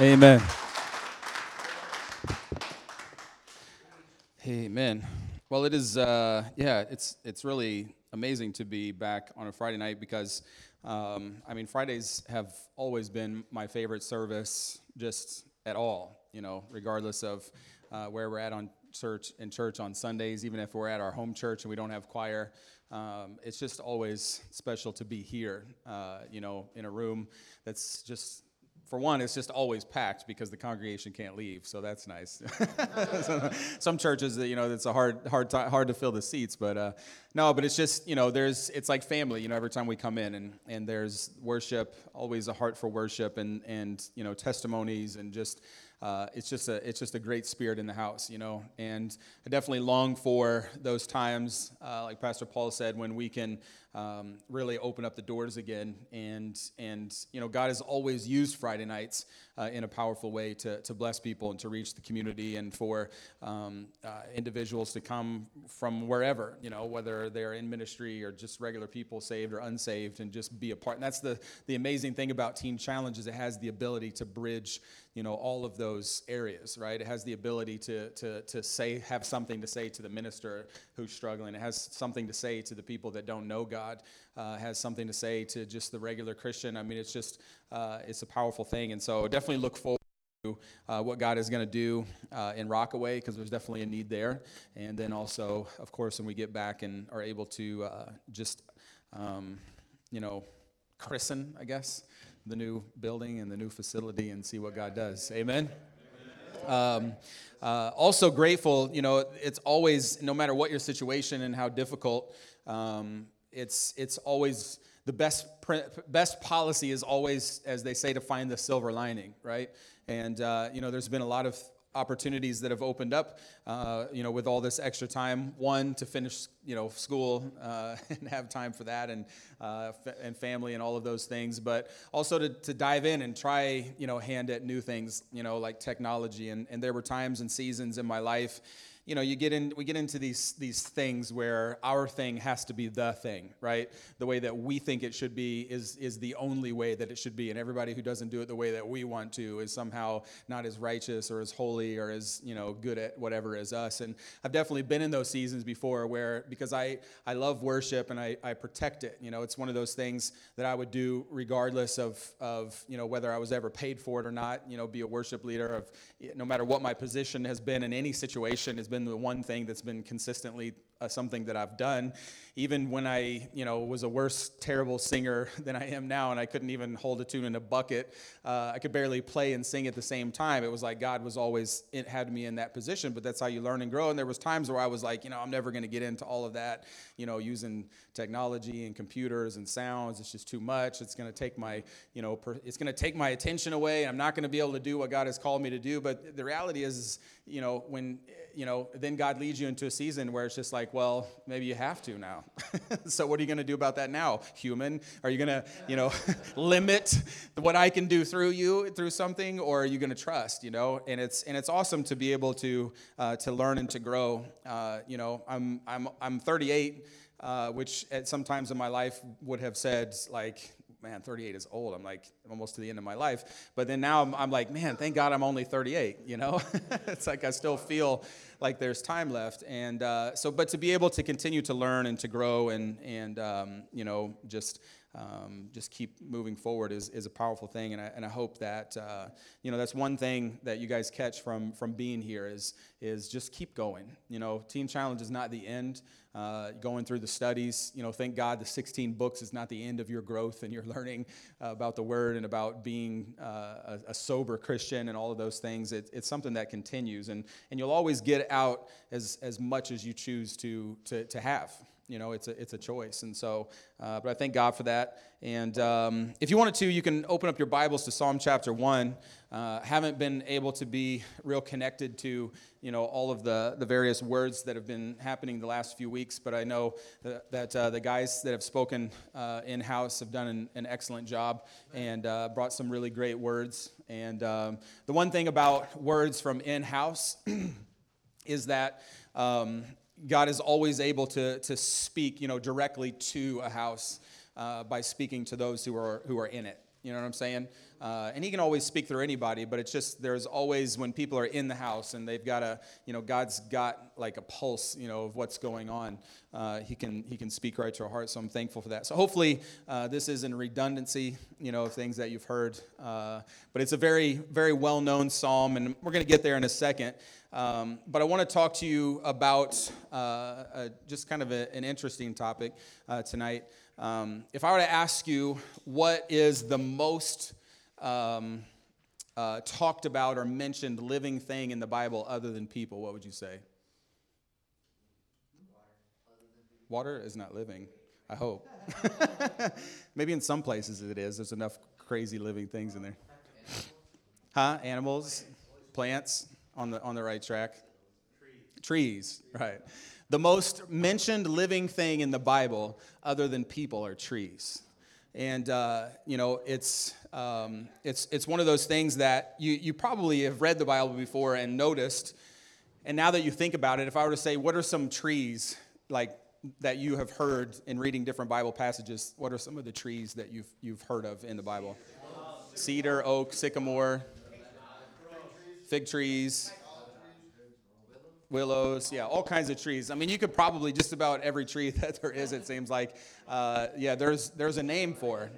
Amen. Amen. Well, it is, uh, yeah, it's, it's really amazing to be back on a Friday night because, um, I mean, Fridays have always been my favorite service just at all, you know, regardless of uh, where we're at on church in church on Sundays, even if we're at our home church and we don't have choir. Um, it's just always special to be here, uh, you know, in a room that's just for one, it's just always packed because the congregation can't leave, so that's nice. Some churches, you know, it's a hard, hard, hard to fill the seats, but uh, no, but it's just, you know, there's, it's like family, you know, every time we come in, and and there's worship, always a heart for worship, and and you know, testimonies, and just uh, it's just a it's just a great spirit in the house, you know. And I definitely long for those times, uh, like Pastor Paul said, when we can um, really open up the doors again. And and you know, God has always used Friday nights uh, in a powerful way to to bless people and to reach the community, and for um, uh, individuals to come from wherever, you know, whether they're in ministry or just regular people, saved or unsaved, and just be a part. And that's the the amazing thing about Teen Challenge is it has the ability to bridge you know all of those areas right it has the ability to to to say have something to say to the minister who's struggling it has something to say to the people that don't know god uh, has something to say to just the regular christian i mean it's just uh, it's a powerful thing and so definitely look forward to uh, what God is going to do uh, in Rockaway because there's definitely a need there. And then also, of course, when we get back and are able to uh, just, um, you know, christen, I guess, the new building and the new facility and see what God does. Amen. Um, uh, also grateful, you know, it's always, no matter what your situation and how difficult, um, it's, it's always the best, best policy is always, as they say, to find the silver lining, right? And, uh, you know, there's been a lot of opportunities that have opened up, uh, you know, with all this extra time. One to finish, you know, school uh, and have time for that, and uh, f- and family and all of those things. But also to, to dive in and try, you know, hand at new things, you know, like technology. And and there were times and seasons in my life you know, you get in, we get into these these things where our thing has to be the thing, right? The way that we think it should be is is the only way that it should be, and everybody who doesn't do it the way that we want to is somehow not as righteous or as holy or as you know good at whatever as us. And I've definitely been in those seasons before where because I I love worship and I I protect it. You know, it's one of those things that I would do regardless of of you know whether I was ever paid for it or not. You know, be a worship leader of no matter what my position has been in any situation has been been the one thing that's been consistently uh, something that I've done. Even when I, you know, was a worse, terrible singer than I am now, and I couldn't even hold a tune in a bucket. Uh, I could barely play and sing at the same time. It was like God was always it had me in that position. But that's how you learn and grow. And there was times where I was like, you know, I'm never going to get into all of that. You know, using technology and computers and sounds. It's just too much. It's going to take my, you know, per, it's going to take my attention away. I'm not going to be able to do what God has called me to do. But the reality is, is you know, when you know, then God leads you into a season where it's just like, well, maybe you have to now. so what are you going to do about that now, human? Are you going to, you know, limit what I can do through you through something, or are you going to trust? You know, and it's and it's awesome to be able to uh, to learn and to grow. Uh, you know, I'm I'm I'm 38. Uh, which at some times in my life would have said like man, 38 is old. I'm like almost to the end of my life. But then now I'm, I'm like, man, thank God I'm only 38. You know, it's like I still feel like there's time left. And uh, so, but to be able to continue to learn and to grow and and um, you know just um, just keep moving forward is, is a powerful thing. And I, and I hope that, uh, you know, that's one thing that you guys catch from, from being here is, is just keep going. You know, Teen Challenge is not the end. Uh, going through the studies, you know, thank God the 16 books is not the end of your growth and your learning uh, about the Word and about being uh, a, a, sober Christian and all of those things. It, it's something that continues. And, and you'll always get out as, as much as you choose to, to, to have you know it's a, it's a choice. And so uh, but i thank god for that. And um, if you wanted to you can open up your bibles to psalm chapter 1 uh, haven't been able to be real connected to you know all of the, the various words that have been happening the last few weeks but i know that, that uh, the guys that have spoken uh, in-house have done an, an excellent job and uh, brought some really great words. And um, the one thing about words from in-house is that um, God is always able to, to speak, you know, directly to a house uh, by speaking to those who are, who are in it. You know what I'm saying? Uh, and he can always speak through anybody, but it's just there's always when people are in the house and they've got a, you know, God's got like a pulse, you know, of what's going on. Uh, he can he can speak right to our heart. So I'm thankful for that. So hopefully uh, this isn't redundancy, you know, of things that you've heard. Uh, but it's a very very well known psalm, and we're going to get there in a second. Um, but I want to talk to you about uh, just kind of a, an interesting topic uh, tonight. Um, if I were to ask you what is the most um, uh, talked about or mentioned living thing in the Bible other than people, what would you say? Water is not living, I hope. Maybe in some places it is. There's enough crazy living things in there. Huh? Animals, plants on the on the right track. Trees, right. The most mentioned living thing in the Bible, other than people, are trees. And, uh, you know, it's, um, it's, it's one of those things that you, you probably have read the Bible before and noticed. And now that you think about it, if I were to say, what are some trees like that you have heard in reading different Bible passages? What are some of the trees that you've, you've heard of in the Bible? Cedar, oak, sycamore, fig trees, willows, yeah, all kinds of trees. I mean, you could probably just about every tree that there is. It seems like, uh, yeah, there's there's a name for. it.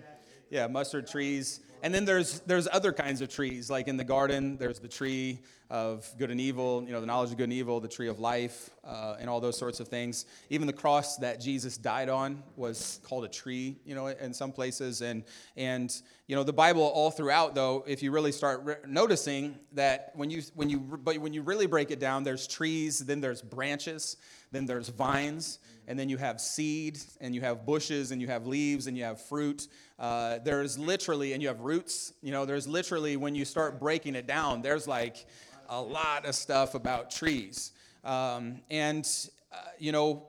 Yeah, mustard trees, and then there's there's other kinds of trees. Like in the garden, there's the tree of good and evil. You know, the knowledge of good and evil, the tree of life, uh, and all those sorts of things. Even the cross that Jesus died on was called a tree. You know, in some places, and and you know the Bible all throughout. Though, if you really start re- noticing that when you when you but when you really break it down, there's trees, then there's branches, then there's vines and then you have seed, and you have bushes, and you have leaves, and you have fruit. Uh, there's literally, and you have roots. You know, there's literally, when you start breaking it down, there's like a lot of stuff about trees. Um, and, uh, you know,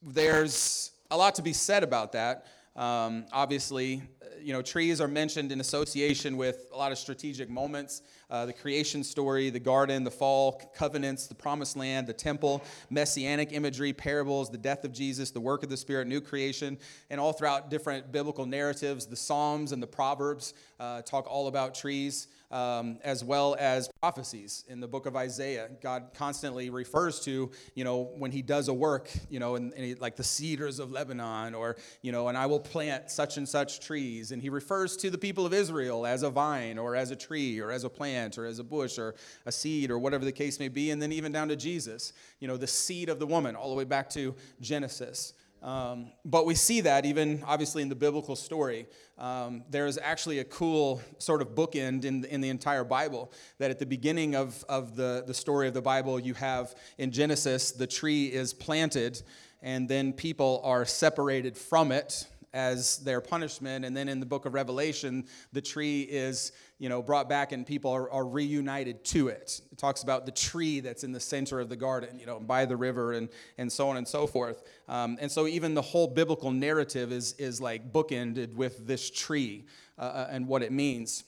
there's a lot to be said about that. Um, obviously, you know, trees are mentioned in association with a lot of strategic moments uh, the creation story, the garden, the fall, covenants, the promised land, the temple, messianic imagery, parables, the death of Jesus, the work of the Spirit, new creation, and all throughout different biblical narratives. The Psalms and the Proverbs uh, talk all about trees um, as well as prophecies in the book of Isaiah. God constantly refers to, you know, when he does a work, you know, and, and he, like the cedars of Lebanon, or, you know, and I will plant such and such trees. And he refers to the people of Israel as a vine, or as a tree, or as a plant, or as a bush, or a seed, or whatever the case may be. And then even down to Jesus, you know, the seed of the woman, all the way back to Genesis. Um, but we see that even obviously in the biblical story. Um, there's actually a cool sort of bookend in, in the entire Bible that at the beginning of, of the, the story of the Bible, you have in Genesis, the tree is planted, and then people are separated from it as their punishment. And then in the book of Revelation, the tree is, you know, brought back and people are, are, reunited to it. It talks about the tree that's in the center of the garden, you know, by the river and, and so on and so forth. Um, and so even the whole biblical narrative is, is like bookended with this tree uh, uh and what it means.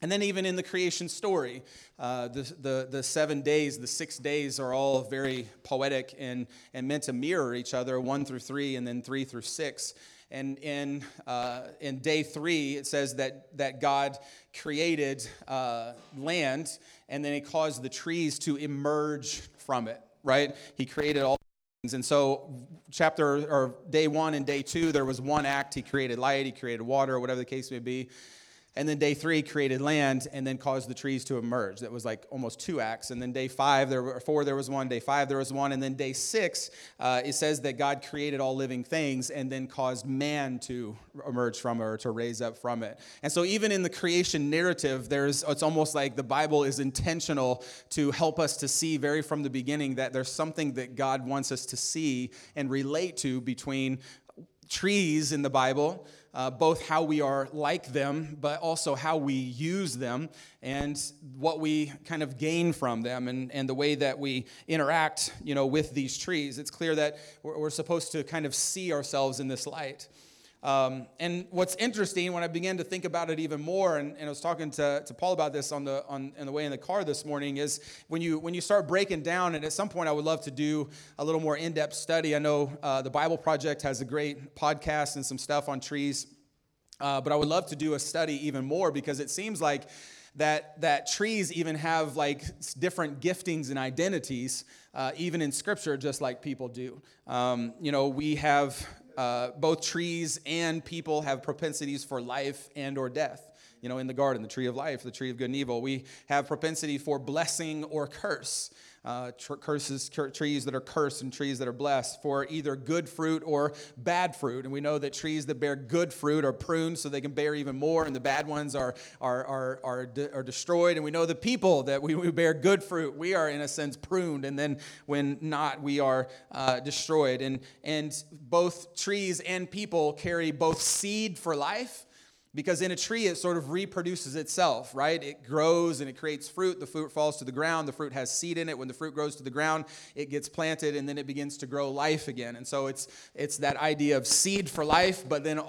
And then, even in the creation story, uh, the, the, the, seven days, the six days are all very poetic and, and meant to mirror each other, one through three, and then three through six. And in, uh, in day three, it says that, that God created uh, land and then he caused the trees to emerge from it, right? He created all things. And so, chapter or day one and day two, there was one act. He created light, he created water, or whatever the case may be. And then day three created land and then caused the trees to emerge. That was like almost two acts. And then day five, there were four, there was one. Day five, there was one. And then day six, uh, it says that God created all living things and then caused man to emerge from it or to raise up from it. And so even in the creation narrative, there's it's almost like the Bible is intentional to help us to see very from the beginning that there's something that God wants us to see and relate to between trees in the Bible uh, both how we are like them, but also how we use them and what we kind of gain from them and, and the way that we interact you know, with these trees. It's clear that we're, we're supposed to kind of see ourselves in this light. Um, and what's interesting when I began to think about it even more, and, and I was talking to, to Paul about this on the on, on the way in the car this morning, is when you when you start breaking down, and at some point I would love to do a little more in-depth study. I know uh, the Bible Project has a great podcast and some stuff on trees. Uh, but I would love to do a study even more because it seems like that, that trees even have like different giftings and identities, uh, even in scripture, just like people do. Um, you know, we have uh, both trees and people have propensities for life and or death. You know in the garden the tree of life the tree of good and evil we have propensity for blessing or curse uh, curses tr- trees that are cursed and trees that are blessed for either good fruit or bad fruit. And we know that trees that bear good fruit are pruned so they can bear even more, and the bad ones are, are, are, are, de- are destroyed. And we know the people that we, we, bear good fruit, we are in a sense pruned, and then when not, we are uh, destroyed. And, and both trees and people carry both seed for life because in a tree, it sort of reproduces itself, right? It grows and it creates fruit. The fruit falls to the ground. The fruit has seed in it. When the fruit grows to the ground, it gets planted and then it begins to grow life again. And so it's, it's that idea of seed for life, but then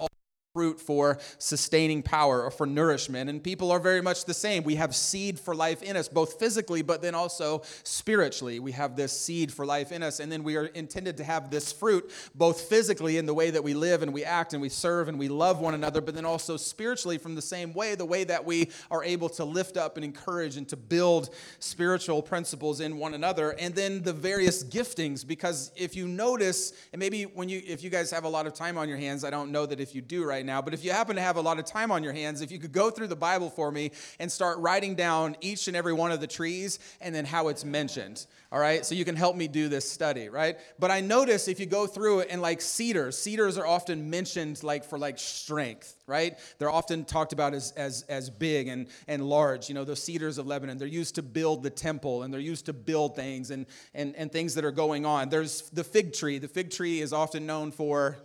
fruit for sustaining power or for nourishment. And people are very much the same. We have seed for life in us, both physically, but then also spiritually. We have this seed for life in us. And then we are intended to have this fruit, both physically in the way that we live and we act and we serve and we love one another, but then also spiritually from the same way, the way that we are able to lift up and encourage and to build spiritual principles in one another. And then the various giftings, because if you notice, and maybe when you, if you guys have a lot of time on your hands, I don't know that if you do right right now, but if you happen to have a lot of time on your hands, if you could go through the Bible for me and start writing down each and every one of the trees and then how it's mentioned. All right, so you can help me do this study, right? But I notice if you go through it and like cedars, cedars are often mentioned like for like strength, right? They're often talked about as, as, as big and, and large. You know, those cedars of Lebanon, they're used to build the temple and they're used to build things and, and, and things that are going on. There's the fig tree. The fig tree is often known for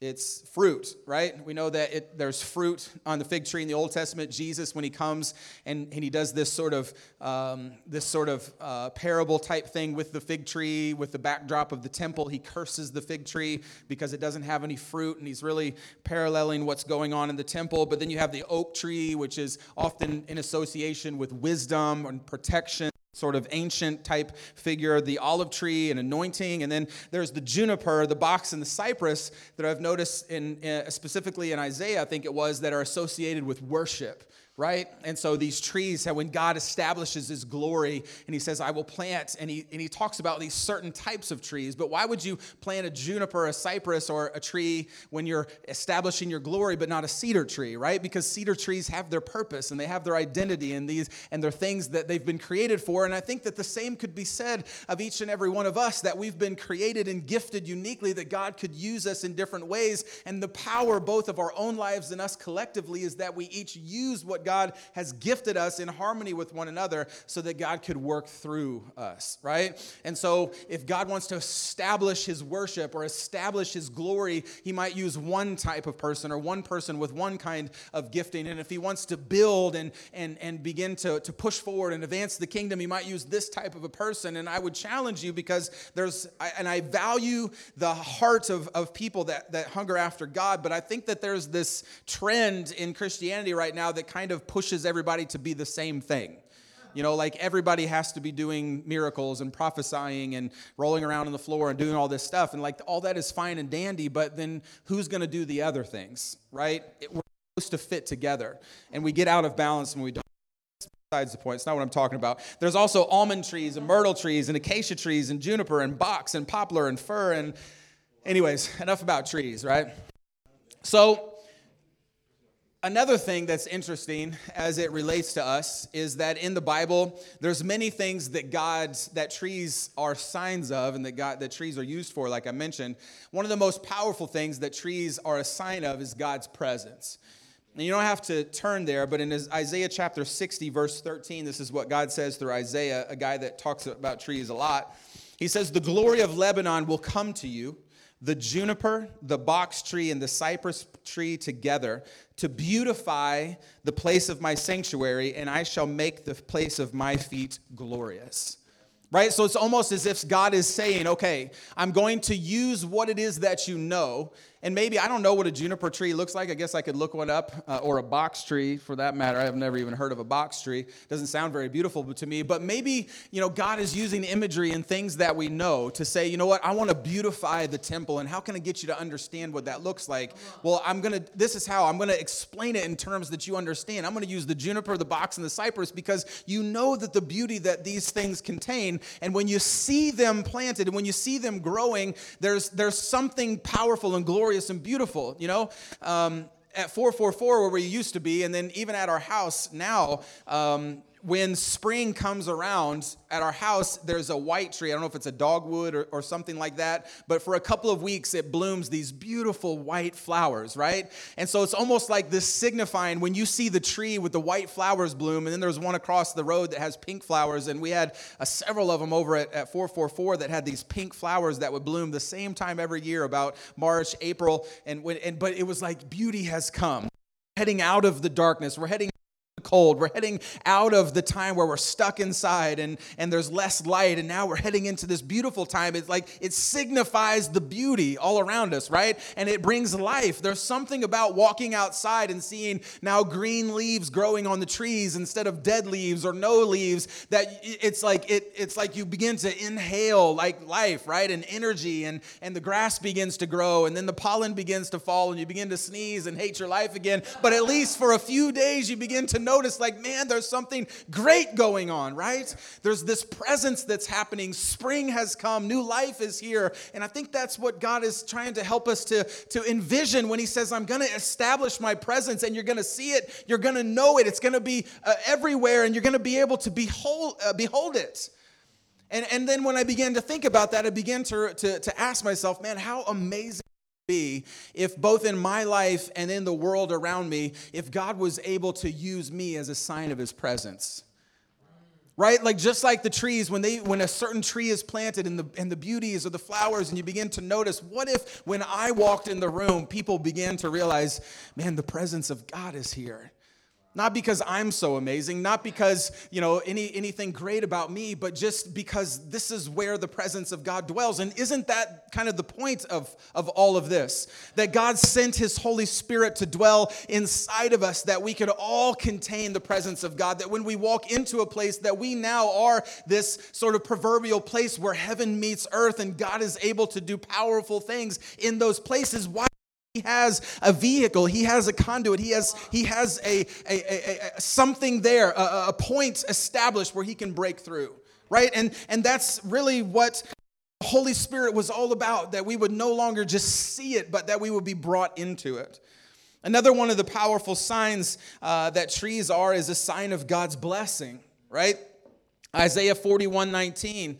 it's fruit, right? We know that it, there's fruit on the fig tree in the Old Testament. Jesus, when he comes and, and he does this sort of um, this sort of uh, parable type thing with the fig tree, with the backdrop of the temple, he curses the fig tree because it doesn't have any fruit, and he's really paralleling what's going on in the temple. But then you have the oak tree, which is often in association with wisdom and protection sort of ancient type figure, the olive tree and anointing. And then there's the juniper, the box, and the cypress that I've noticed in, uh, specifically in Isaiah, I think it was, that are associated with worship right? And so these trees, how when God establishes his glory and he says, I will plant, and he, and he talks about these certain types of trees, but why would you plant a juniper, a cypress, or a tree when you're establishing your glory, but not a cedar tree, right? Because cedar trees have their purpose and they have their identity and these and they're things that they've been created for. And I think that the same could be said of each and every one of us, that we've been created and gifted uniquely, that God could use us in different ways. And the power both of our own lives and us collectively is that we each use what God has gifted us in harmony with one another so that God could work through us, right? And so if God wants to establish his worship or establish his glory, he might use one type of person or one person with one kind of gifting. And if he wants to build and, and, and begin to, to push forward and advance the kingdom, he might use this type of a person. And I would challenge you because there's, and I value the heart of, of people that, that hunger after God, but I think that there's this trend in Christianity right now that kind of of pushes everybody to be the same thing. You know, like everybody has to be doing miracles and prophesying and rolling around on the floor and doing all this stuff. And like all that is fine and dandy, but then who's going to do the other things, right? It, we're supposed to fit together. And we get out of balance when we don't. Besides the point, it's not what I'm talking about. There's also almond trees and myrtle trees and acacia trees and juniper and box and poplar and fir. And, anyways, enough about trees, right? So, Another thing that's interesting as it relates to us is that in the Bible, there's many things that God's that trees are signs of and that God, that trees are used for, like I mentioned. One of the most powerful things that trees are a sign of is God's presence. And you don't have to turn there, but in Isaiah chapter 60, verse 13, this is what God says through Isaiah, a guy that talks about trees a lot. He says, The glory of Lebanon will come to you the juniper, the box tree, and the cypress tree together to beautify the place of my sanctuary, and I shall make the place of my feet glorious. Right? So it's almost as if God is saying, okay, I'm going to use what it is that you know, and maybe I don't know what a juniper tree looks like. I guess I could look one up, uh, or a box tree for that matter. I've never even heard of a box tree. Doesn't sound very beautiful to me. But maybe you know God is using imagery and things that we know to say, you know what? I want to beautify the temple, and how can I get you to understand what that looks like? Well, I'm gonna. This is how I'm gonna explain it in terms that you understand. I'm gonna use the juniper, the box, and the cypress because you know that the beauty that these things contain, and when you see them planted and when you see them growing, there's there's something powerful and glorious glorious and beautiful, you know? Um, at 444, where we used to be, and then even at our house now, um, when spring comes around at our house, there's a white tree. I don't know if it's a dogwood or, or, something like that, but for a couple of weeks, it blooms these beautiful white flowers, right? And so it's almost like this signifying when you see the tree with the white flowers bloom, and then there's one across the road that has pink flowers, and we had uh, several of them over at, at 444 that had these pink flowers that would bloom the same time every year, about March, April, and when, and but it was like beauty has come heading out of the darkness. We're heading cold. We're heading out of the time where we're stuck inside and, and there's less light, and now we're heading into this beautiful time. It's like it signifies the beauty all around us, right? And it brings life. There's something about walking outside and seeing now green leaves growing on the trees instead of dead leaves or no leaves that it's like it, it's like you begin to inhale like life, right? And energy and, and the grass begins to grow and then the pollen begins to fall and you begin to sneeze and hate your life again. But at least for a few days you begin to know notice, like, man, there's something great going on, right? There's this presence that's happening. Spring has come, new life is here. And I think that's what God is trying to help us to, to envision when He says, I'm going to establish my presence, and you're going to see it, you're going to know it, it's going to be uh, everywhere, and you're going to be able to behold, uh, behold it. And, and then when I began to think about that, I began to, to, to ask myself, man, how amazing be if both in my life and in the world around me, if God was able to use me as a sign of his presence. Right? Like just like the trees, when they when a certain tree is planted and the and the beauties of the flowers, and you begin to notice, what if when I walked in the room, people began to realize, man, the presence of God is here. Not because I'm so amazing, not because, you know, any, anything great about me, but just because this is where the presence of God dwells. And isn't that kind of the point of, of all of this? That God sent his Holy Spirit to dwell inside of us, that we could all contain the presence of God, that when we walk into a place, that we now are this sort of proverbial place where heaven meets earth and God is able to do powerful things in those places. Why? He has a vehicle, he has a conduit, he has, he has a, a, a, a something there, a, a point established where he can break through, right? And, and that's really what the Holy Spirit was all about, that we would no longer just see it, but that we would be brought into it. Another one of the powerful signs uh, that trees are is a sign of God's blessing, right? Isaiah 41 19,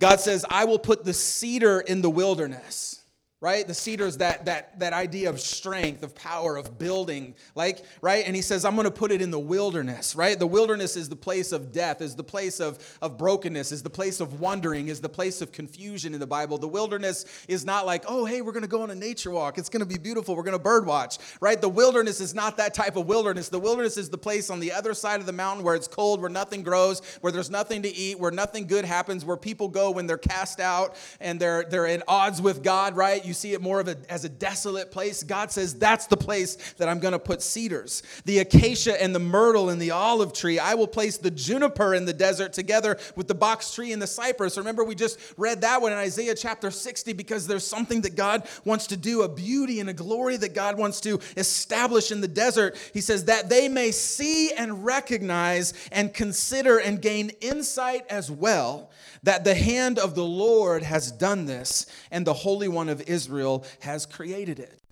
God says, I will put the cedar in the wilderness right? The cedars that that that idea of strength of power of building like right? And he says i'm going to put it in the wilderness right? The wilderness is the place of death is the place of of brokenness is the place of wandering is the place of confusion in the bible. The wilderness is not like oh hey we're going to go on a nature walk. It's going to be beautiful. We're going to bird watch right? The wilderness is not that type of wilderness. The wilderness is the place on the other side of the mountain where it's cold where nothing grows where there's nothing to eat where nothing good happens where people go when they're cast out and they're they're in odds with god right? You see it more of a, as a desolate place, God says, that's the place that I'm going to put cedars. The acacia and the myrtle and the olive tree. I will place the juniper in the desert together with the box tree and the cypress. Remember, we just read that one in Isaiah chapter 60 because there's something that God wants to do, a beauty and a glory that God wants to establish in the desert. He says, that they may see and recognize and consider and gain insight as well that the hand of the Lord has done this, and the Holy One of Israel has created it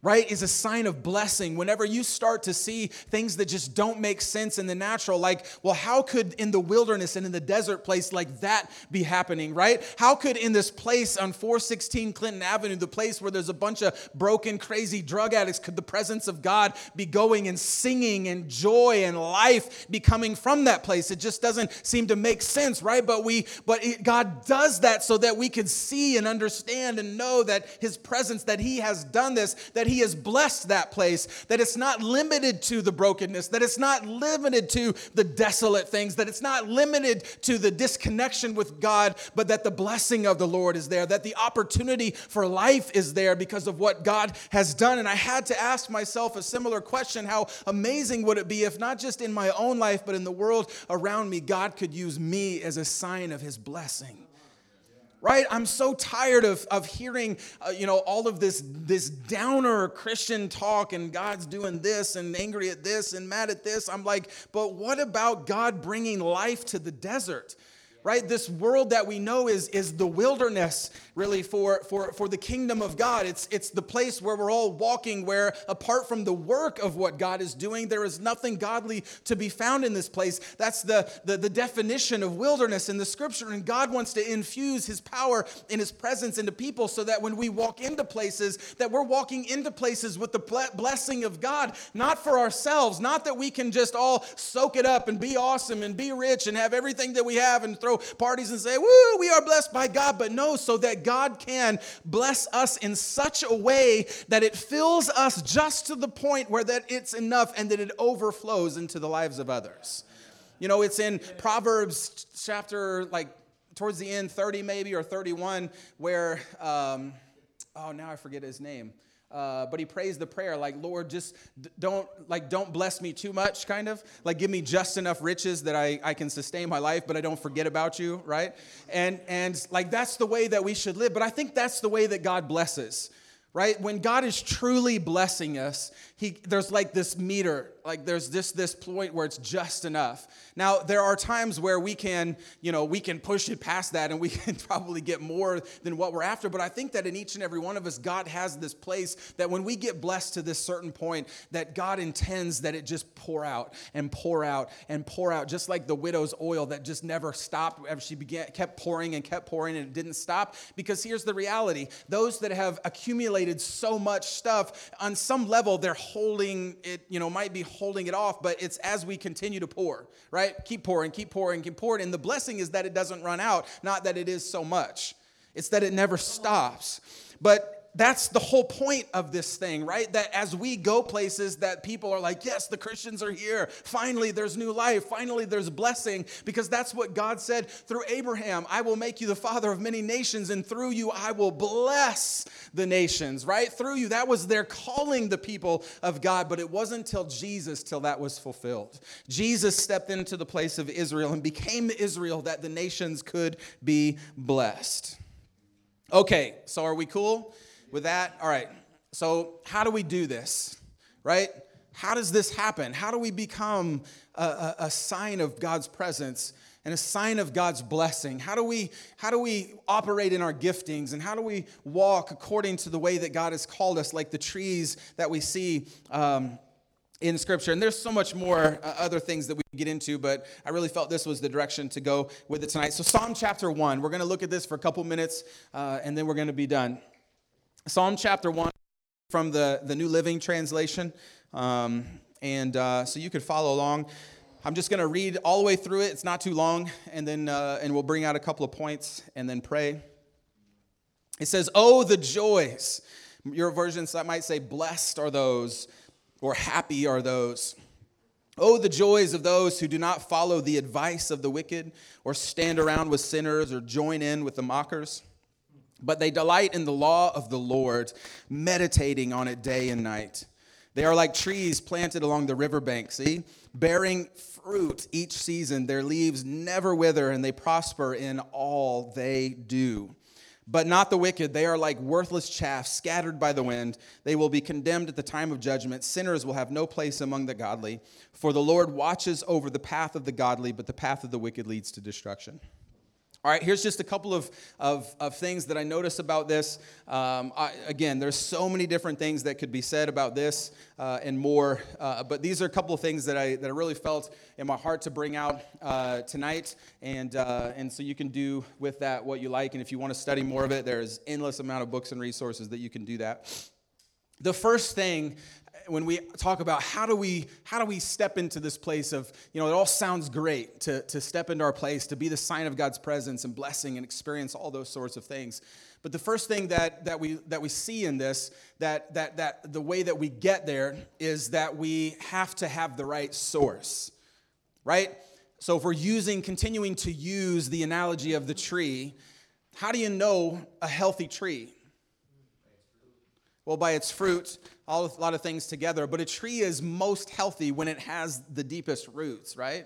right, is a sign of blessing. Whenever you start to see things that just don't make sense in the natural, like, well, how could in the wilderness and in the desert place like that be happening, right? How could in this place on 416 Clinton Avenue, the place where there's a bunch of broken, crazy drug addicts, could the presence of God be going and singing and joy and life be coming from that place? It just doesn't seem to make sense, right? But we, but it, God does that so that we can see and understand and know that His presence, that He has done this, that He has blessed that place, that it's not limited to the brokenness, that it's not limited to the desolate things, that it's not limited to the disconnection with God, but that the blessing of the Lord is there, that the opportunity for life is there because of what God has done. And I had to ask myself a similar question how amazing would it be if not just in my own life, but in the world around me, God could use me as a sign of His blessing? Right? I'm so tired of, of hearing uh, you know all of this this downer christian talk and god's doing this and angry at this and mad at this. I'm like but what about god bringing life to the desert right? This world that we know is is the wilderness really for for for the kingdom of god. It's it's the place where we're all walking where apart from the work of what god is doing there is nothing godly to be found in this place. That's the the, the definition of wilderness in the scripture. And god wants to infuse his power and his presence into people so that when we walk into places that we're walking into places with the blessing of god not for ourselves not that we can just all soak it up and be awesome and be rich and have everything that we have and throw parties and say, Woo, we are blessed by God. But no, so that God can bless us in such a way that it fills us just to the point where that it's enough and that it overflows into the lives of others. You know, it's in Proverbs chapter, like towards the end, 30 maybe or 31, where, um, oh, now I forget his name. Uh, but he prays the prayer like lord just don't like don't bless me too much kind of. Like give me just enough riches that I, I can sustain my life but i don't forget about you right? And and like that's the way that we should live. But i think that's the way that god blesses right? When god is truly blessing us he there's like this meter like there's this this point where it's just enough. Now there are times where we can you know we can push it past that and we can probably get more than what we're after but i think that in each and every one of us god has this place that when we get blessed to this certain point that god intends that it just pour out and pour out and pour out just like the widow's oil that just never stopped as she began kept pouring and kept pouring and it didn't stop. Because here's the reality those that have accumulated so much stuff on some level they're holding it you know might be holding it off, but it's as we continue to pour, right? Keep pouring, keep pouring, keep pouring. And the blessing is that it doesn't run out, not that it is so much. It's that it never stops. But that's the whole point of this thing, right? That as we go places that people are like, yes, the Christians are here. Finally, there's new life. Finally, there's blessing because that's what God said through Abraham. I will make you the father of many nations and through you I will bless the nations, right? Through you. That was their calling the people of God, but it wasn't until Jesus till that was fulfilled. Jesus stepped into the place of Israel and became Israel that the nations could be blessed. Okay, so are we cool? With that? All right. So, how do we do this? Right? How does this happen? How do we become a, a, a sign of God's presence and a sign of God's blessing? How do we how do we operate in our giftings and how do we walk according to the way that God has called us, like the trees that we see um, in Scripture? And there's so much more uh, other things that we get into, but I really felt this was the direction to go with it tonight. So Psalm chapter one, we're going to look at this for a couple minutes, uh, and then we're going to be done. Psalm chapter 1 from the, the New Living Translation. Um, and uh, so you could follow along. I'm just going to read all the way through it. It's not too long, and then uh, and we'll bring out a couple of points and then pray. It says, "Oh, the joys." Your versions that might say, "Blessed are those," or "Happy are those." Oh, the joys of those who do not follow the advice of the wicked, or stand around with sinners, or join in with the mockers. But they delight in the law of the Lord, meditating on it day and night. They are like trees planted along the riverbank, see, bearing fruit each season. Their leaves never wither, and they prosper in all they do. But not the wicked. They are like worthless chaff scattered by the wind. They will be condemned at the time of judgment. Sinners will have no place among the godly. For the Lord watches over the path of the godly, but the path of the wicked leads to destruction. All right, here's just a couple of, of, of things that I notice about this. Um, I, again, there's so many different things that could be said about this uh, and more, uh, but these are a couple of things that I, that I really felt in my heart to bring out uh, tonight. And, uh, and so you can do with that what you like. And if you want to study more of it, there's endless amount of books and resources that you can do that. The first thing when we talk about how do we how do we step into this place of you know it all sounds great to, to step into our place to be the sign of god's presence and blessing and experience all those sorts of things But the first thing that, that, we, that we see in this, that, that, that the way that we get there is that we have to have the right source, right? So if we're using, continuing to use the analogy of the tree, how do you know a healthy tree? Well, by its fruit, all, a lot of things together. But a tree is most healthy when it has the deepest roots, right?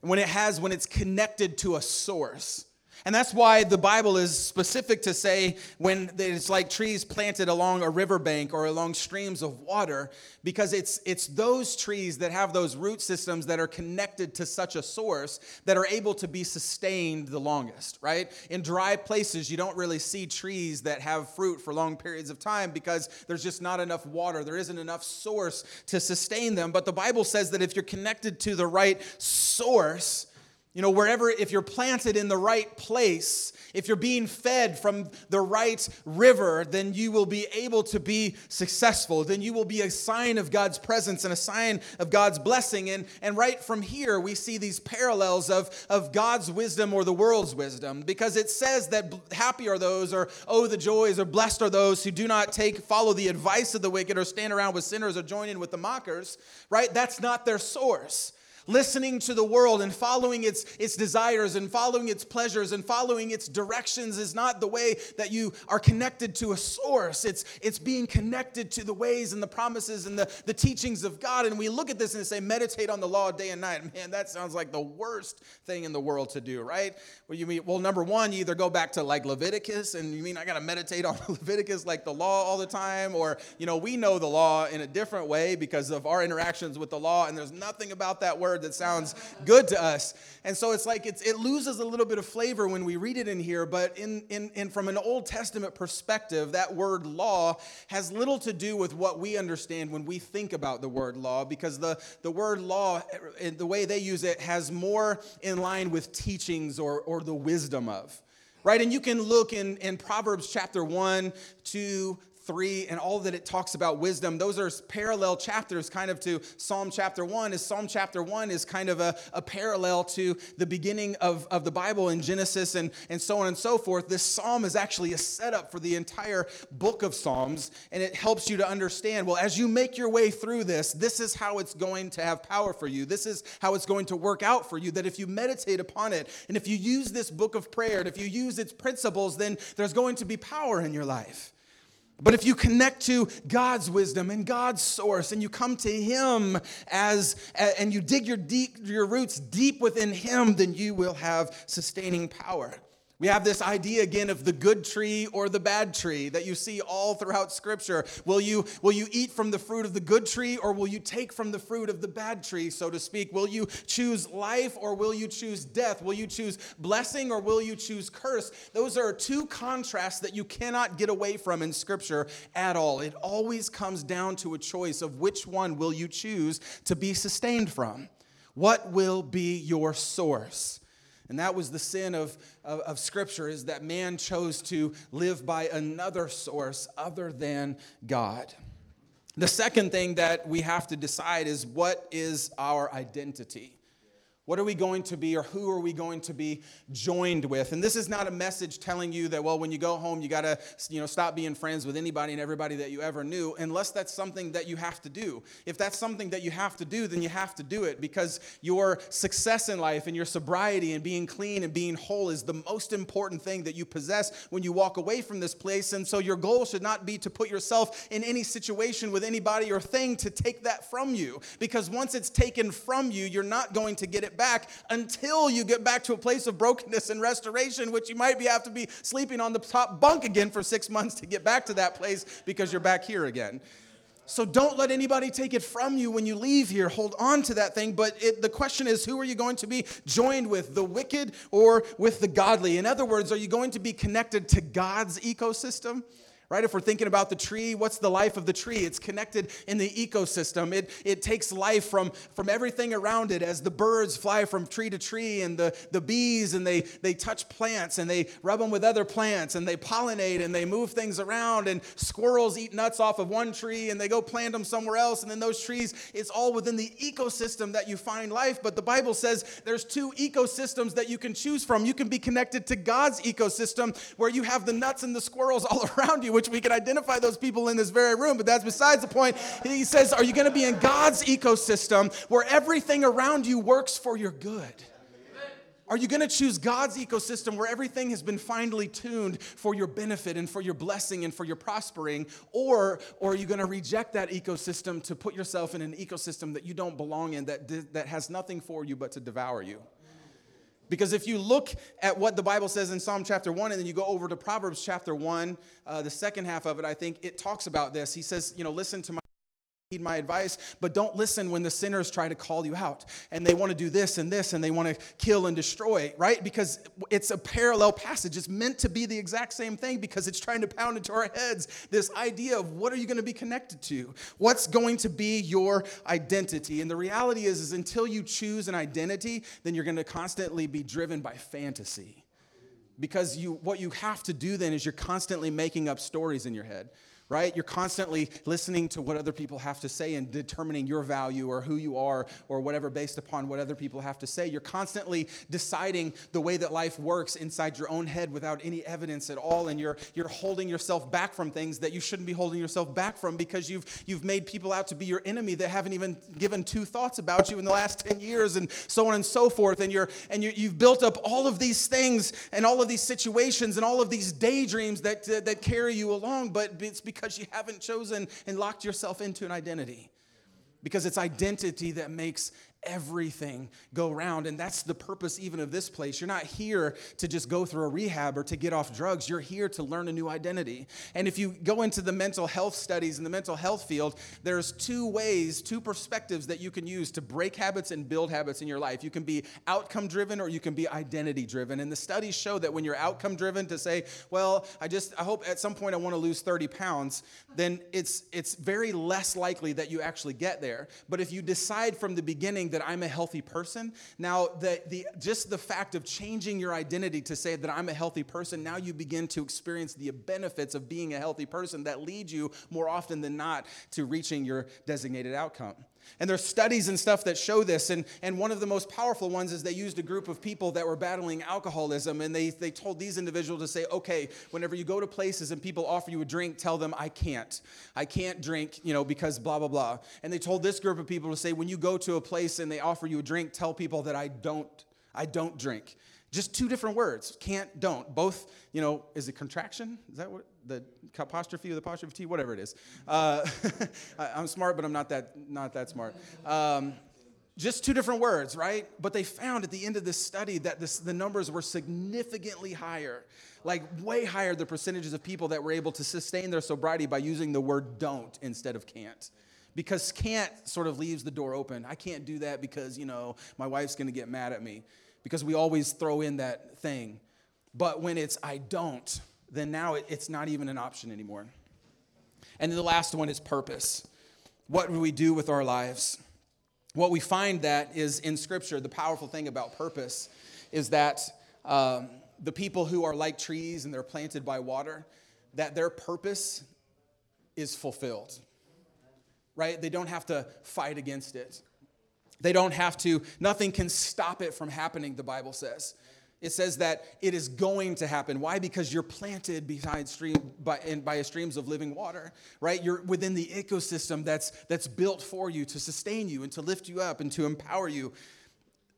When it has, when it's connected to a source. And that's why the Bible is specific to say when it's like trees planted along a riverbank or along streams of water, because it's, it's those trees that have those root systems that are connected to such a source that are able to be sustained the longest, right? In dry places, you don't really see trees that have fruit for long periods of time because there's just not enough water. There isn't enough source to sustain them. But the Bible says that if you're connected to the right source, you know, wherever, if you're planted in the right place, if you're being fed from the right river, then you will be able to be successful. Then you will be a sign of God's presence and a sign of God's blessing. And, and right from here, we see these parallels of, of God's wisdom or the world's wisdom, because it says that happy are those, or oh, the joys, or blessed are those who do not take, follow the advice of the wicked, or stand around with sinners, or join in with the mockers, right? That's not their source listening to the world and following its, its desires and following its pleasures and following its directions is not the way that you are connected to a source. It's, it's being connected to the ways and the promises and the, the teachings of God. And we look at this and say, meditate on the law day and night. Man, that sounds like the worst thing in the world to do, right? Well, you mean, well, number one, you either go back to like Leviticus and you mean I got to meditate on Leviticus like the law all the time, or, you know, we know the law in a different way because of our interactions with the law, and there's nothing about that word that sounds good to us. And so it's like it's, it loses a little bit of flavor when we read it in here, but in, in, in, from an Old Testament perspective, that word law has little to do with what we understand when we think about the word law, because the, the word law, eh, the way they use it, has more in line with teachings or, or the wisdom of right? And you can look in, in Proverbs chapter 1, 2, 3 and all that it talks about wisdom those are parallel chapters kind of to psalm chapter 1 is psalm chapter 1 is kind of a, a parallel to the beginning of, of the bible in genesis and, and so on and so forth. This psalm is actually a setup for the entire book of psalms and it helps you to understand well as you make your way through this this is how it's going to have power for you. This is how it's going to work out for you that if you meditate upon it and if you use this book of prayer and if you use its principles then there's going to be power in your life but if you connect to God's wisdom and God's source and you come to Him as, and you dig your, deep, your roots deep within Him, then you will have sustaining power. We have this idea again of the good tree or the bad tree that you see all throughout Scripture. Will you, will you eat from the fruit of the good tree or will you take from the fruit of the bad tree, so to speak? Will you choose life or will you choose death? Will you choose blessing or will you choose curse? Those are two contrasts that you cannot get away from in Scripture at all. It always comes down to a choice of which one will you choose to be sustained from. What will be your source? And that was the sin of, of, of, Scripture, is that man chose to live by another source other than God. The second thing that we have to decide is what is our identity? What are we going to be, or who are we going to be joined with? And this is not a message telling you that, well, when you go home, you got to you know, stop being friends with anybody and everybody that you ever knew, unless that's something that you have to do. If that's something that you have to do, then you have to do it because your success in life and your sobriety and being clean and being whole is the most important thing that you possess when you walk away from this place. And so your goal should not be to put yourself in any situation with anybody or thing to take that from you because once it's taken from you, you're not going to get it back until you get back to a place of brokenness and restoration, which you might be have to be sleeping on the top bunk again for six months to get back to that place because you're back here again. So don't let anybody take it from you when you leave here. Hold on to that thing. But it, the question is, who are you going to be joined with, the wicked or with the godly? In other words, are you going to be connected to God's ecosystem? Right? If we're thinking about the tree, what's the life of the tree? It's connected in the ecosystem. It, it takes life from, from everything around it as the birds fly from tree to tree and the, the bees and they, they touch plants and they rub them with other plants and they pollinate and they move things around and squirrels eat nuts off of one tree and they go plant them somewhere else and then those trees, it's all within the ecosystem that you find life. But the Bible says there's two ecosystems that you can choose from. You can be connected to God's ecosystem where you have the nuts and the squirrels all around you which we can identify those people in this very room, but that's besides the point. He says, Are you going to be in God's ecosystem where everything around you works for your good? Are you going to choose God's ecosystem where everything has been finely tuned for your benefit and for your blessing and for your prospering? Or, or are you going to reject that ecosystem to put yourself in an ecosystem that you don't belong in, that, that has nothing for you but to devour you? Because if you look at what the Bible says in Psalm chapter 1, and then you go over to Proverbs chapter 1, uh, the second half of it, I think it talks about this. He says, you know, listen to my heed my advice, but don't listen when the sinners try to call you out and they want to do this and this and they want to kill and destroy, right? Because it's a parallel passage. It's meant to be the exact same thing because it's trying to pound into our heads this idea of what are you going to be connected to? What's going to be your identity? And the reality is, is until you choose an identity, then you're going to constantly be driven by fantasy. Because you, what you have to do then is you're constantly making up stories in your head right? You're constantly listening to what other people have to say and determining your value or who you are or whatever based upon what other people have to say. You're constantly deciding the way that life works inside your own head without any evidence at all and you're you're holding yourself back from things that you shouldn't be holding yourself back from because you've you've made people out to be your enemy that haven't even given two thoughts about you in the last 10 years and so on and so forth and you're and you, you've built up all of these things and all of these situations and all of these daydreams that uh, that carry you along but it's because because you haven't chosen and locked yourself into an identity. Because it's identity that makes everything go round. And that's the purpose even of this place. You're not here to just go through a rehab or to get off drugs. You're here to learn a new identity. And if you go into the mental health studies in the mental health field, there's two ways, two perspectives that you can use to break habits and build habits in your life. You can be outcome driven or you can be identity driven. And the studies show that when you're outcome driven to say, well, I just I hope at some point I want to lose 30 pounds, then it's it's very less likely that you actually get there. But if you decide from the beginning that I'm a healthy person. Now, the, the, just the fact of changing your identity to say that I'm a healthy person, now you begin to experience the benefits of being a healthy person that lead you more often than not to reaching your designated outcome. And there's studies and stuff that show this. And, and one of the most powerful ones is they used a group of people that were battling alcoholism. And they, they told these individuals to say, okay, whenever you go to places and people offer you a drink, tell them, I can't. I can't drink, you know, because blah, blah, blah. And they told this group of people to say, when you go to a place and they offer you a drink, tell people that I don't, I don't drink. Just two different words can't, don't. Both, you know, is it contraction? Is that what the apostrophe or the apostrophe T, whatever it is? Uh, I'm smart, but I'm not that, not that smart. Um, just two different words, right? But they found at the end of this study that this, the numbers were significantly higher, like way higher the percentages of people that were able to sustain their sobriety by using the word don't instead of can't because can't sort of leaves the door open. I can't do that because, you know, my wife's going to get mad at me because we always throw in that thing. But when it's I don't, then now it's not even an option anymore. And then the last one is purpose. What do we do with our lives? What we find that is in Scripture, the powerful thing about purpose is that um, the people who are like trees and they're planted by water, that their purpose is fulfilled, right? They don't have to fight against it. They don't have to, nothing can stop it from happening, the Bible says. It says that it is going to happen. Why? Because you're planted beside stream by, by streams of living water, right? You're within the ecosystem that's, that's built for you to sustain you and to lift you up and to empower you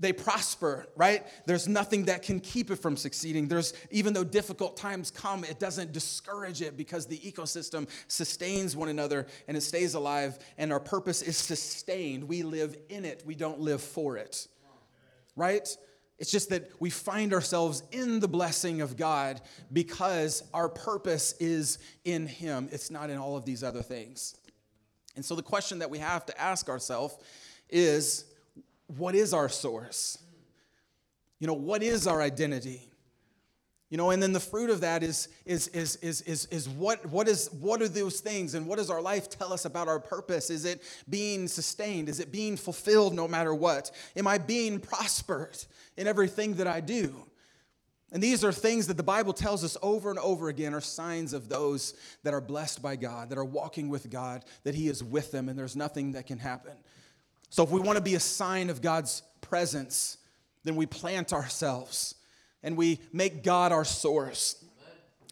they prosper, right? There's nothing that can keep it from succeeding. There's, even though difficult times come, it doesn't discourage it because the ecosystem sustains one another and it stays alive, and our purpose is sustained. We live in it, we don't live for it, right? It's just that we find ourselves in the blessing of God because our purpose is in Him. It's not in all of these other things. And so the question that we have to ask ourselves is what is our source? You know, what is our identity? You know, and then the fruit of that is is is is is, is what what is what are those things and what does our life tell us about our purpose? Is it being sustained? Is it being fulfilled no matter what? Am I being prospered in everything that I do? And these are things that the Bible tells us over and over again are signs of those that are blessed by God, that are walking with God, that He is with them, and there's nothing that can happen. So, if we want to be a sign of God's presence, then we plant ourselves and we make God our source.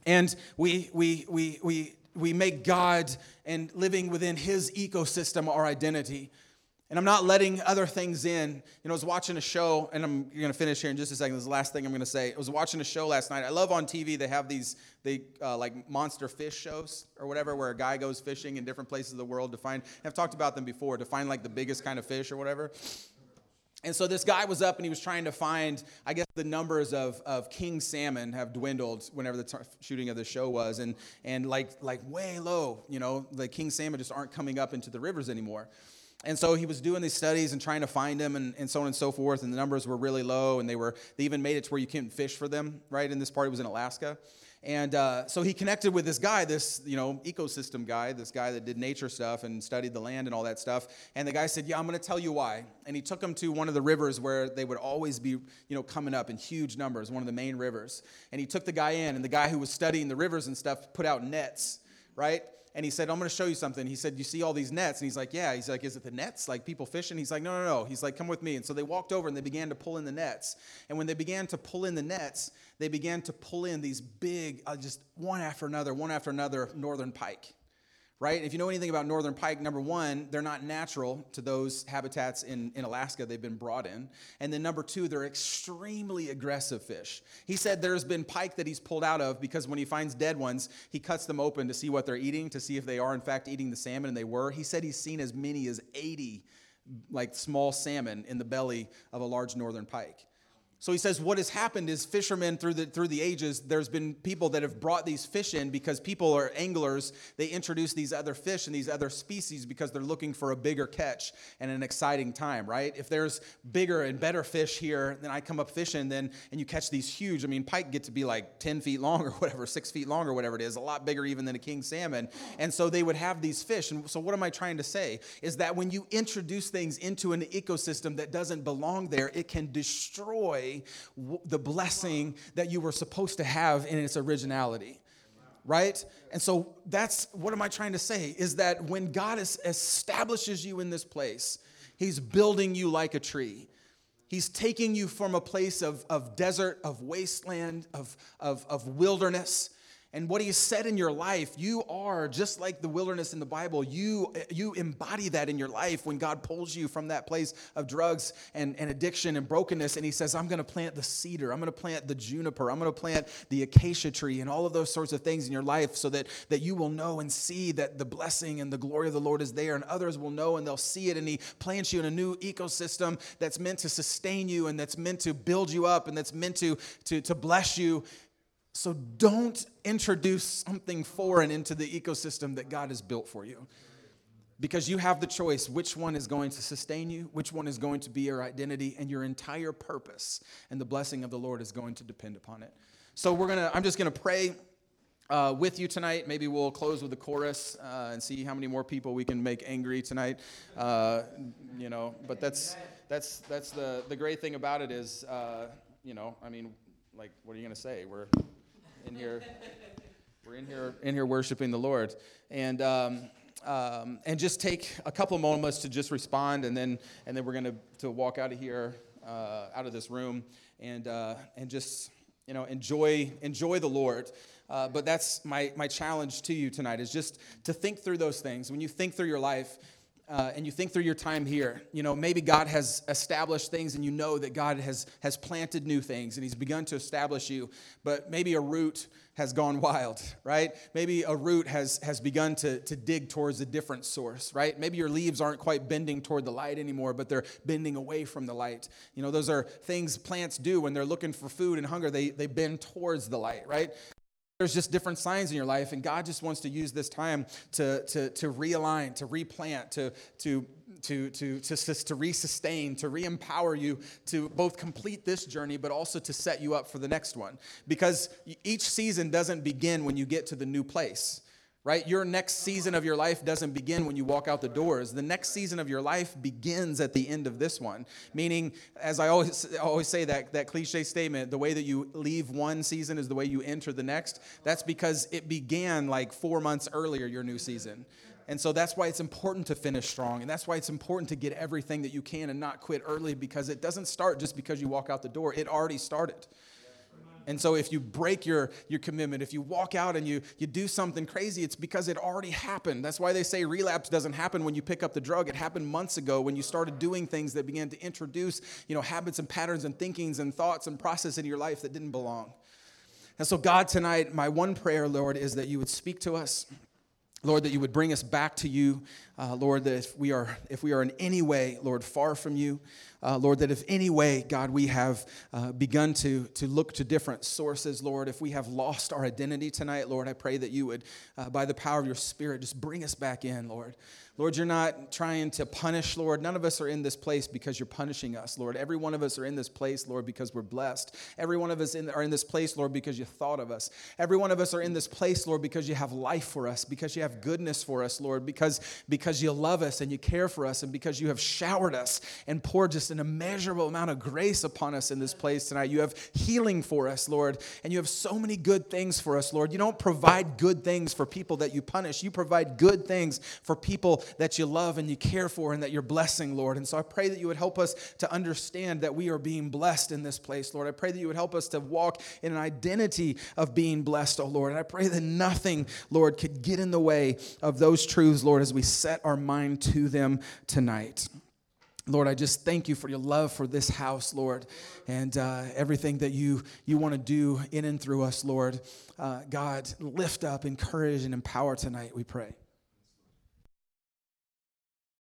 And we, we, we, we, we make God and living within His ecosystem our identity. And I'm not letting other things in. You know, I was watching a show, and I'm going to finish here in just a second. This is the last thing I'm going to say. I was watching a show last night. I love on TV, they have these, they uh, like monster fish shows or whatever, where a guy goes fishing in different places of the world to find, I've talked about them before, to find like the biggest kind of fish or whatever. And so this guy was up and he was trying to find, I guess the numbers of, of king salmon have dwindled whenever the t- shooting of the show was, and, and like, like way low, you know, the king salmon just aren't coming up into the rivers anymore. And so he was doing these studies and trying to find them and, and so on and so forth, and the numbers were really low, and they were they even made it to where you couldn't fish for them, right? In this part, it was in Alaska. And uh, so he connected with this guy, this you know ecosystem guy, this guy that did nature stuff and studied the land and all that stuff. And the guy said, "Yeah, I'm going to tell you why." And he took him to one of the rivers where they would always be you know coming up in huge numbers, one of the main rivers. And he took the guy in, and the guy who was studying the rivers and stuff put out nets, right? And he said, I'm going to show you something. He said, You see all these nets? And he's like, Yeah. He's like, Is it the nets? Like people fishing? He's like, No, no, no. He's like, Come with me. And so they walked over and they began to pull in the nets. And when they began to pull in the nets, they began to pull in these big, uh, just one after another, one after another northern pike right? If you know anything about northern pike, number one, they're not natural to those habitats in, in Alaska they've been brought in. And then number two, they're extremely aggressive fish. He said there's been pike that he's pulled out of because when he finds dead ones, he cuts them open to see what they're eating, to see if they are in fact eating the salmon, and they were. He said he's seen as many as 80 like small salmon in the belly of a large northern pike. So he says, what has happened is fishermen through the, through the ages, there's been people that have brought these fish in because people are anglers. They introduce these other fish and these other species because they're looking for a bigger catch and an exciting time, right? If there's bigger and better fish here, then I come up fishing, then and you catch these huge. I mean, pike get to be like 10 feet long or whatever, six feet long or whatever it is, a lot bigger even than a king salmon. And so they would have these fish. And so what am I trying to say? Is that when you introduce things into an ecosystem that doesn't belong there, it can destroy the blessing that you were supposed to have in its originality right? And so that's what am i trying to say? Is that when god is, establishes you in this place he's building you like a tree. He's taking you from a place of, of desert of wasteland of, of, of wilderness and what he said in your life you are just like the wilderness in the bible. You you embody that in your life when god pulls you from that place of drugs and, and addiction and brokenness and he says i'm going to plant the cedar. I'm going to plant the juniper. I'm going to plant the acacia tree and all of those sorts of things in your life so that that you will know and see that the blessing and the glory of the lord is there and others will know and they'll see it and he plants you in a new ecosystem that's meant to sustain you and that's meant to build you up and that's meant to to, to bless you so don't introduce something foreign into the ecosystem that God has built for you. Because you have the choice which one is going to sustain you, which one is going to be your identity, and your entire purpose and the blessing of the Lord is going to depend upon it. So we're gonna, I'm just gonna pray uh, with you tonight. Maybe we'll close with a chorus uh, and see how many more people we can make angry tonight. Uh, you know, but that's that's that's the the great thing about it is, uh, you know, I mean, like, what are you gonna say? We're in here. We're in here in here worshiping the Lord, and um, um, and just take a couple moments to just respond, and then and then we're gonna to walk out of here, uh, out of this room, and uh, and just you know enjoy enjoy the Lord. Uh, but that's my my challenge to you tonight is just to think through those things. When you think through your life, uh, and you think through your time here, you know, maybe God has established things and you know that God has, has planted new things and He's begun to establish you, but maybe a root has gone wild, right? Maybe a root has, has begun to, to dig towards a different source, right? Maybe your leaves aren't quite bending toward the light anymore, but they're bending away from the light. You know, those are things plants do when they're looking for food and hunger, they, they bend towards the light, right? There's just different signs in your life, and God just wants to use this time to, to, to realign, to replant, to, to to, to, to, to, to re-sustain, to re-empower you to both complete this journey, but also to set you up for the next one. Because each season doesn't begin when you get to the new place right? Your next season of your life doesn't begin when you walk out the doors. The next season of your life begins at the end of this one. Meaning, as I always always say that that cliche statement, the way that you leave one season is the way you enter the next. That's because it began like 4 months earlier your new season. And so that's why it's important to finish strong. And that's why it's important to get everything that you can and not quit early because it doesn't start just because you walk out the door. It already started. And so if you break your, your commitment, if you walk out and you, you do something crazy, it's because it already happened. That's why they say relapse doesn't happen when you pick up the drug. It happened months ago when you started doing things that began to introduce, you know, habits and patterns and thinkings and thoughts and process in your life that didn't belong. And so God, tonight, my one prayer, Lord, is that you would speak to us. Lord, that you would bring us back to you. Uh, Lord, that if we are if we are in any way, Lord, far from you, uh, Lord, that if any way, God, we have uh, begun to to look to different sources, Lord, if we have lost our identity tonight, Lord, I pray that you would, uh, by the power of your Spirit, just bring us back in, Lord. Lord, you're not trying to punish, Lord. None of us are in this place because you're punishing us, Lord. Every one of us are in this place, Lord, because we're blessed. Every one of us in, are in this place, Lord, because you thought of us. Every one of us are in this place, Lord, because you have life for us, because you have goodness for us, Lord, because, because you love us and you care for us, and because you have showered us and poured just an immeasurable amount of grace upon us in this place tonight. You have healing for us, Lord, and you have so many good things for us, Lord. You don't provide good things for people that you punish, you provide good things for people that you love and you care for and that you're blessing, Lord. And so I pray that you would help us to understand that we are being blessed in this place, Lord. I pray that you would help us to walk in an identity of being blessed, oh Lord. And I pray that nothing, Lord, could get in the way of those truths, Lord, as we set our mind to them tonight. Lord, I just thank you for your love for this house, Lord, and uh, everything that you, you want to do in and through us, Lord. Uh, God, lift up, encourage, and empower tonight, we pray.